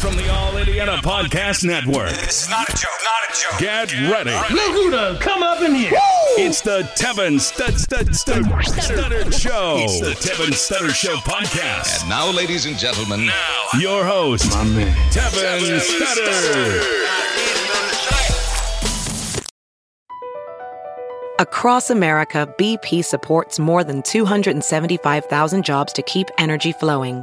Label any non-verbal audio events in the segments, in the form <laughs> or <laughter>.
from the All Indiana Podcast Network. This is not a joke. Not a joke. Get ready. Look who done come up in here. It's the Tevin Stud Stud Stud Studdard Show. It's the Tevin Studdard Show podcast. And now, ladies and gentlemen, Now, your host, My man. Tevin Studdard. Across America, BP supports more than 275,000 jobs to keep energy flowing.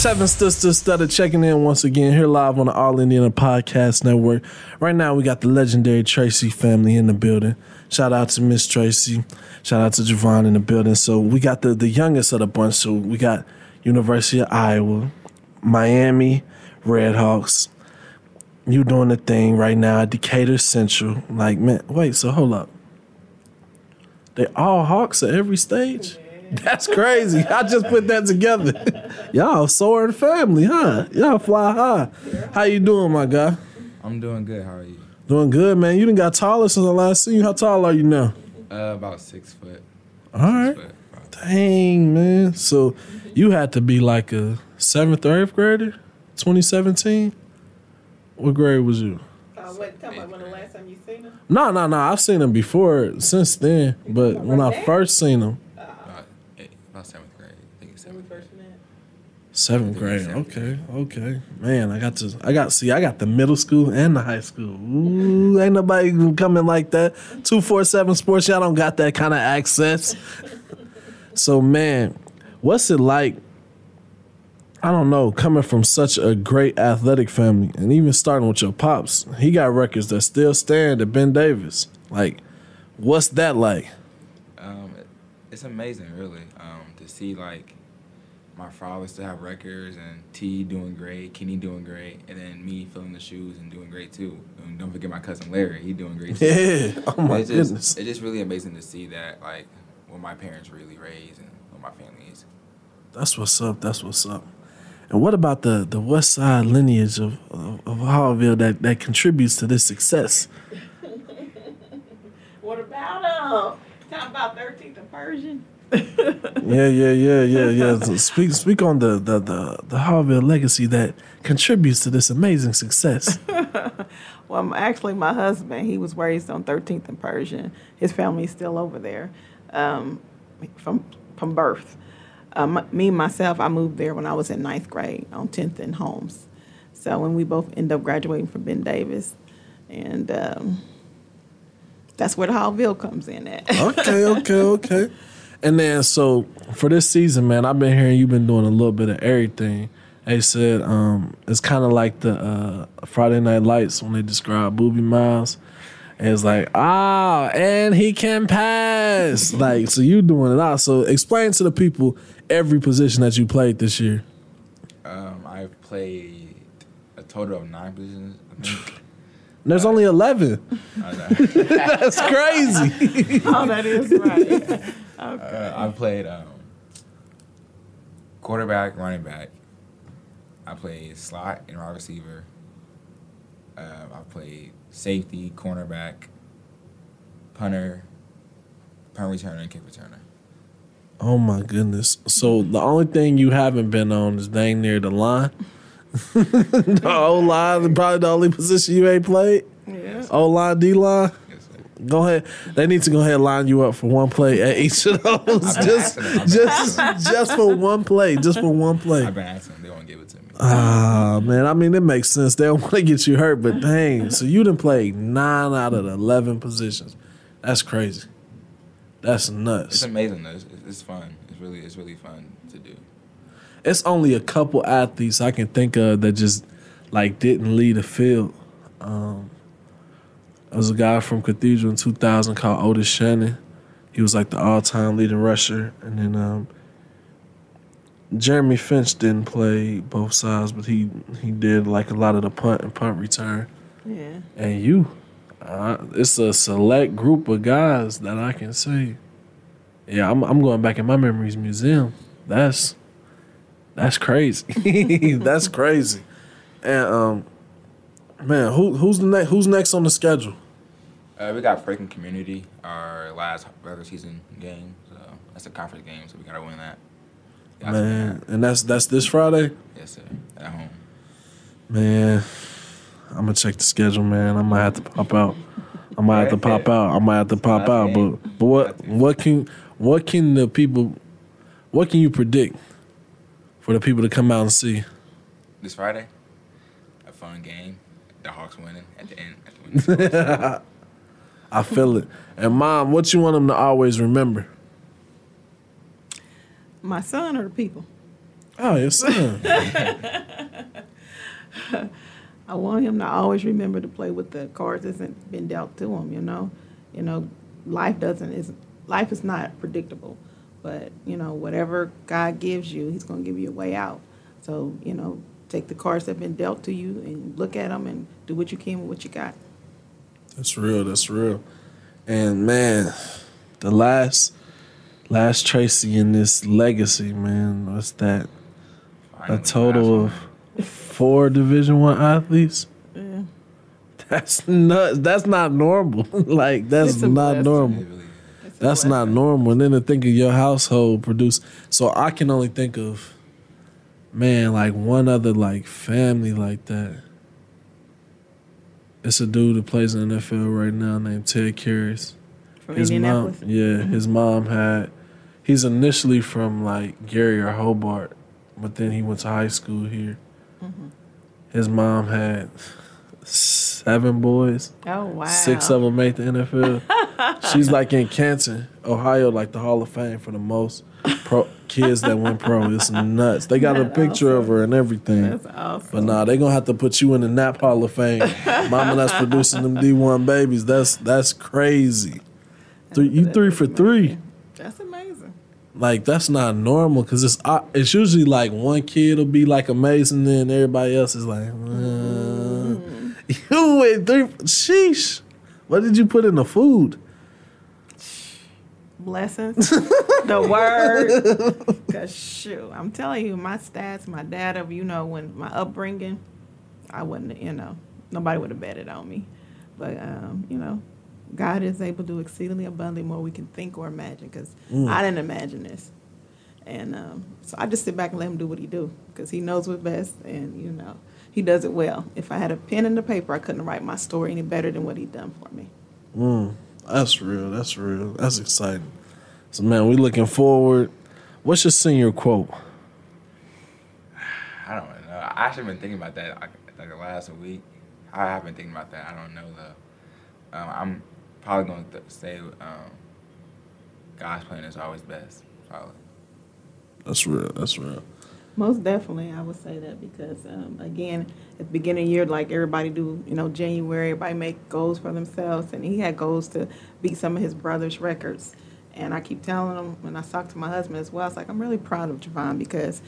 Seven Sisters started checking in once again here live on the All Indiana Podcast Network. Right now, we got the legendary Tracy family in the building. Shout out to Miss Tracy. Shout out to Javon in the building. So we got the, the youngest of the bunch. So we got University of Iowa, Miami, Redhawks. You doing the thing right now at Decatur Central. Like, man, wait, so hold up. They all Hawks at every stage? <laughs> That's crazy. I just put that together. <laughs> Y'all soaring family, huh? Y'all fly high. How you doing, my guy? I'm doing good. How are you? Doing good, man. You done got taller since I last seen you. How tall are you now? Uh, about six foot. All right. Six foot. Dang, man. So you had to be like a seventh or eighth grader, 2017? What grade was you? Uh, what, tell me when the last time you seen him? No, no, no. I've seen him before since then. But when I first seen him, About, eight, about seventh grade. I think it's When we seventh grade. first met? Seventh grade. Okay, okay. Man, I got to. I got see. I got the middle school and the high school. Ooh, ain't nobody coming like that. Two four seven sports. Y'all don't got that kind of access. <laughs> so man, what's it like? I don't know. Coming from such a great athletic family, and even starting with your pops, he got records that still stand at Ben Davis. Like, what's that like? Um, it's amazing, really, um, to see like my father still have records and T doing great, Kenny doing great, and then me filling the shoes and doing great too. And don't forget my cousin Larry, he doing great too. Yeah. <laughs> Oh my it's just, goodness. It's just really amazing to see that like what my parents really raised and what my family is. That's what's up. That's what's up. And what about the the West Side lineage of of, of Haughville that that contributes to this success? <laughs> What about uh? Talk about 13th and Pershing. Yeah, yeah, yeah, yeah, yeah. So speak speak on the the the the Haughville legacy that contributes to this amazing success. <laughs> Well, actually, my husband, he was raised on 13th and Pershing. His family's still over there um, from, from birth. Um, me and myself, I moved there when I was in ninth grade on 10th and Holmes. So when we both end up graduating from Ben Davis, and um, that's where the Haughville comes in at. Okay, okay, okay. <laughs> And then so for this season, man, I've been hearing you've been doing a little bit of everything. They said um, it's kind of like the uh, Friday Night Lights when they describe Boobie Miles. And it's like, ah, and he can pass. <laughs> like, so you doing it all. So explain to the people every position that you played this year. Um, I've played a total of nine positions. I think. <laughs> There's only 11. <laughs> I know. That's crazy. oh, that is right. Uh, I've played um, quarterback, running back. I played slot and wide receiver. Uh, I played safety, cornerback, punter, punt returner, and kick returner. oh my goodness. So the only thing you haven't been on is dang near the line. <laughs> the O line, probably the only position you ain't played. Yeah. O line, D line. Go ahead. They need to go ahead and line you up for one play at each of those. Just. Just, just for one play. Just for one play. I've been asking them. They won't give it to me. Ah, man. I mean, it makes sense. They don't <laughs> want to get you hurt, but dang. So you didn't play nine out of the eleven positions. That's crazy. That's nuts. It's amazing. Though. It's, it's fun. It's really it's really fun to do. It's only a couple athletes I can think of that just like didn't lead the field. Um, there was a guy from Cathedral in 2000 called Otis Shannon. He was like the all-time leading rusher, and then um, Jeremy Finch didn't play both sides, but he he did like a lot of the punt and punt return. Yeah. And you, uh, it's a select group of guys that I can see. yeah, I'm I'm going back in my memories museum. That's that's crazy. <laughs> that's crazy. And um, man, who who's the next who's next on the schedule? Uh, we got Franklin Community, our last regular season game. So that's a conference game, so we gotta win that. Got some- Man, and that's that's this Friday. Yes, sir. At home. Man, I'm gonna check the schedule, man. I might have to pop out. I might have to pop out. I might have to pop out. But but what what can what can the people what can you predict for the people to come out and see? This Friday, a fun game. The Hawks winning at the end. At the winning <laughs> I feel it. And mom, what you want them to always remember? My son or the people? Oh, your son. <laughs> I want him to always remember to play with the cards that's been dealt to him. You know, you know, life doesn't is life is not predictable, but you know whatever God gives you, He's going to give you a way out. So you know, take the cards that have been dealt to you and look at them and do what you can with what you got. That's real. That's real. And man, the last last Tracy in this legacy, man, what's that? A total of <laughs> four Division One athletes. Yeah. That's not. That's not normal. <laughs> like that's not blessing. normal. That's not normal. And then to think of your household produce. So I can only think of, man, like one other like family like that. It's a dude who plays in the NFL right now named Ted Karras. From his mom, yeah, his mom had. He's initially from like Gary or Hobart, but then he went to high school here. Mm-hmm. His mom had seven boys. Oh wow! Six of them made the NFL. <laughs> She's like in Canton, Ohio, like the Hall of Fame for the most pro kids that went pro. It's nuts. They got a picture of her and everything. That's awesome. But nah, they gonna have to put you in the Nap Hall of Fame. Mama that's producing them D one babies. That's that's crazy. Three, you three for three. That's amazing. Like that's not normal because it's it's usually like one kid will be like amazing, then everybody else is like, uh, <laughs> you went three. Sheesh. What did you put in the food? Blessings. <laughs> the word. <laughs> Cause shoot, I'm telling you, my stats, my data, you know, when my upbringing, I wouldn't, you know, nobody would have betted on me. But um, you know, God is able to do exceedingly abundantly more we can think or imagine. Because Mm. I didn't imagine this, and um, so I just sit back and let him do what he do. Because he knows what's best, and you know, he does it well. If I had a pen and the paper, I couldn't write my story any better than what he done for me. Mm, that's real. That's real. That's exciting. So man, we looking forward. What's your senior quote? I don't know. I actually been thinking about that like, like the last week. I have been thinking about that. I don't know though. Um, I'm probably going to say um, God's plan is always best. Probably. That's real. That's real. Most definitely, I would say that because um, again, at the beginning of the year, like everybody do, you know, January, everybody make goals for themselves, and he had goals to beat some of his brother's records. And I keep telling him when I talk to my husband as well, it's like I'm really proud of Javon because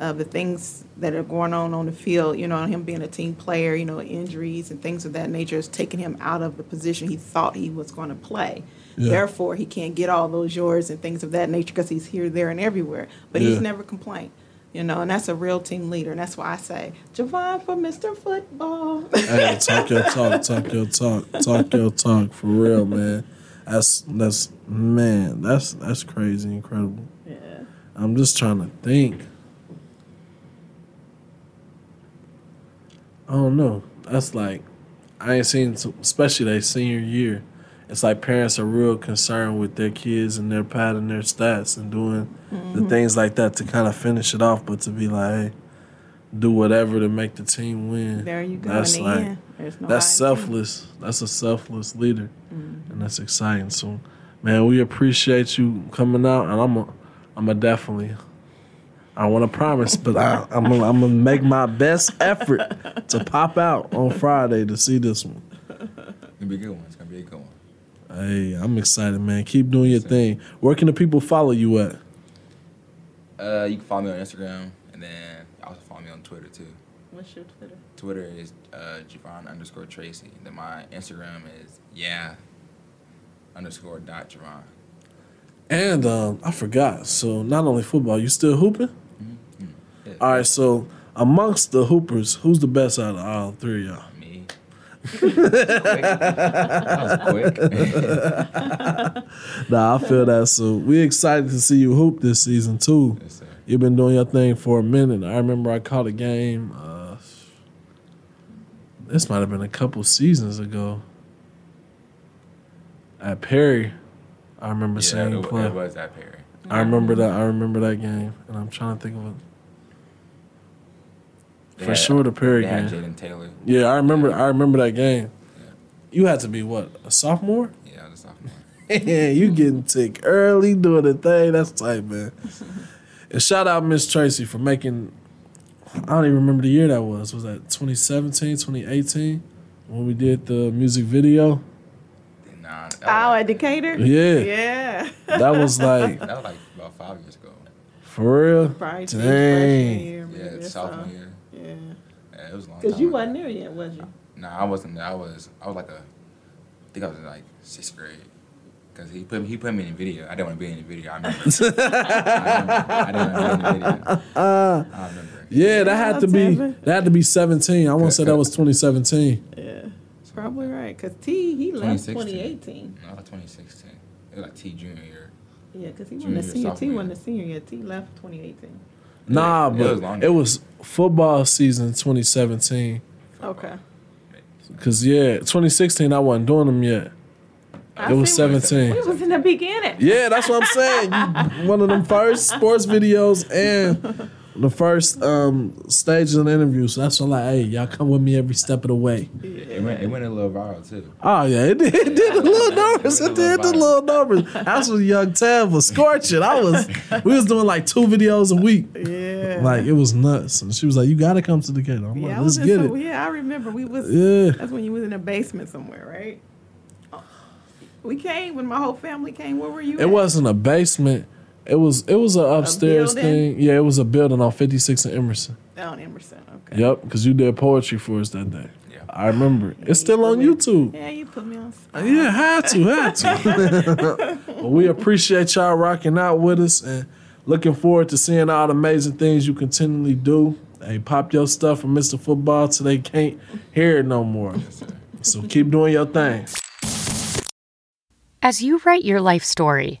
of the things that are going on on the field. You know, him being a team player, you know, injuries and things of that nature is taking him out of the position he thought he was going to play. Yeah. Therefore, he can't get all those yards and things of that nature because he's here, there, and everywhere. But Yeah. he's never complained. You know, and that's a real team leader, and that's why I say Javon for Mr. Football. <laughs> Hey, talk your talk, talk your talk, talk your talk for real, man. That's that's man, that's that's crazy, incredible. Yeah. I'm just trying to think. I don't know. That's like I ain't seen, especially their senior year. It's like parents are real concerned with their kids and their pad and their stats and doing the Mhm. things like that to kind of finish it off. But to be like, hey, do whatever to make the team win. There you go, That's like no that's hiding. selfless. That's a selfless leader, Mm-hmm. and that's exciting. So, Man, we appreciate you coming out, and I'm a, I'm a definitely. I want to promise, but I, I'm gonna, I'm gonna make my best effort to pop out on Friday to see this one. It's gonna be a good one. It's gonna be a good one. Hey, I'm excited, man. Keep doing your thing. Where can the people follow you at? Uh, you can follow me on Instagram, and then also follow me on Twitter too. What's your Twitter? Twitter is uh, Javon underscore Tracy. Then my Instagram is yeah underscore dot Javon. And um, I forgot. So not only football, you still hooping? Yeah, All right. So amongst the hoopers, who's the best out of all three of y'all? Me. that was quick. Nah, I feel that. So we excited to see you hoop this season too. yes, sir. You've been doing your thing for a minute. I remember I caught a game. Uh, this might have been a couple seasons ago at Perry. I remember Yeah, seeing you play. it was that Perry. I remember that. I remember that game, and I'm trying to think of it. They For had- sure, the Perry they game. Jaden Taylor. Yeah, I remember. I remember that game. You had to be what a sophomore. Yeah, the sophomore. <laughs> Yeah, you getting tick early doing the thing. That's tight, man. <laughs> And shout out Miss Tracy for making. I don't even remember the year that was. Was that 2017, 2018 when we did the music video? Nah, that, Oh, was, at Decatur? Yeah. Yeah. <laughs> That was like that was like about five years ago. for real. Probably Steve's Dang. year, Yeah, sophomore so. year. Yeah. Yeah, it was a long. Because time you ago. wasn't there yet, was you? Nah, I wasn't there. I was I was like a, I think I was in like sixth grade. Cause he put me, he put me in the video. I didn't want to be in the video. I remember. I, <laughs> remember. I didn't want to be in the video. I remember. Yeah, that had to be that had to be 17. I want to say that was 2017. Yeah. It's probably right. Because T, he left 2016. 2018. No, 2016. It was like T junior year. Yeah, because he Junior, wasn't a senior. T sophomore wasn't a year. senior yet. T left 2018. Nah, it but was it was football season 2017. Okay. Cause yeah, 2016 I wasn't doing them yet. I It was 17. We was in the beginning. Yeah, that's what I'm saying. You, <laughs> one of them first sports videos and the first um, stages of the interview. So that's why, like, hey, y'all come with me every step of the way. It went it went a little viral too. Oh yeah, it did, it did the little numbers. It did the little numbers. That's when Young Tab was scorching. I was, we was doing like two videos a week. Yeah. Like it was nuts. And she was like, "You got to come to the gate." I'm yeah, like, "Let's get some- it." Yeah, I remember we was. Yeah. That's when you was in a basement somewhere, right? We came when my whole family came. Where were you? It at? wasn't a basement. It was it was an upstairs building? thing. Yeah, it was a building on 56 and Emerson. down Emerson. Okay. Yep, because you did poetry for us that day. Yeah. I remember. it. It's still on YouTube. Yeah, you put me on. Uh, Yeah, had to, had to. <laughs> but we appreciate y'all rocking out with us and looking forward to seeing all the amazing things you continually do. Hey, pop your stuff from Mr. Football till they can't hear it no more. So keep doing your thing. As you write your life story,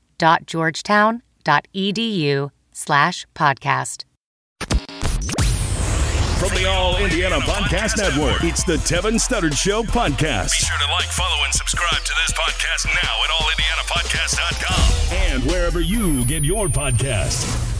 scs.georgetown.edu slash podcast. From the All Indiana Podcast Network, it's the Tevin Studdard Show podcast. Be sure to like, follow, and subscribe to this podcast now at allindianapodcast.com. And wherever you get your podcasts.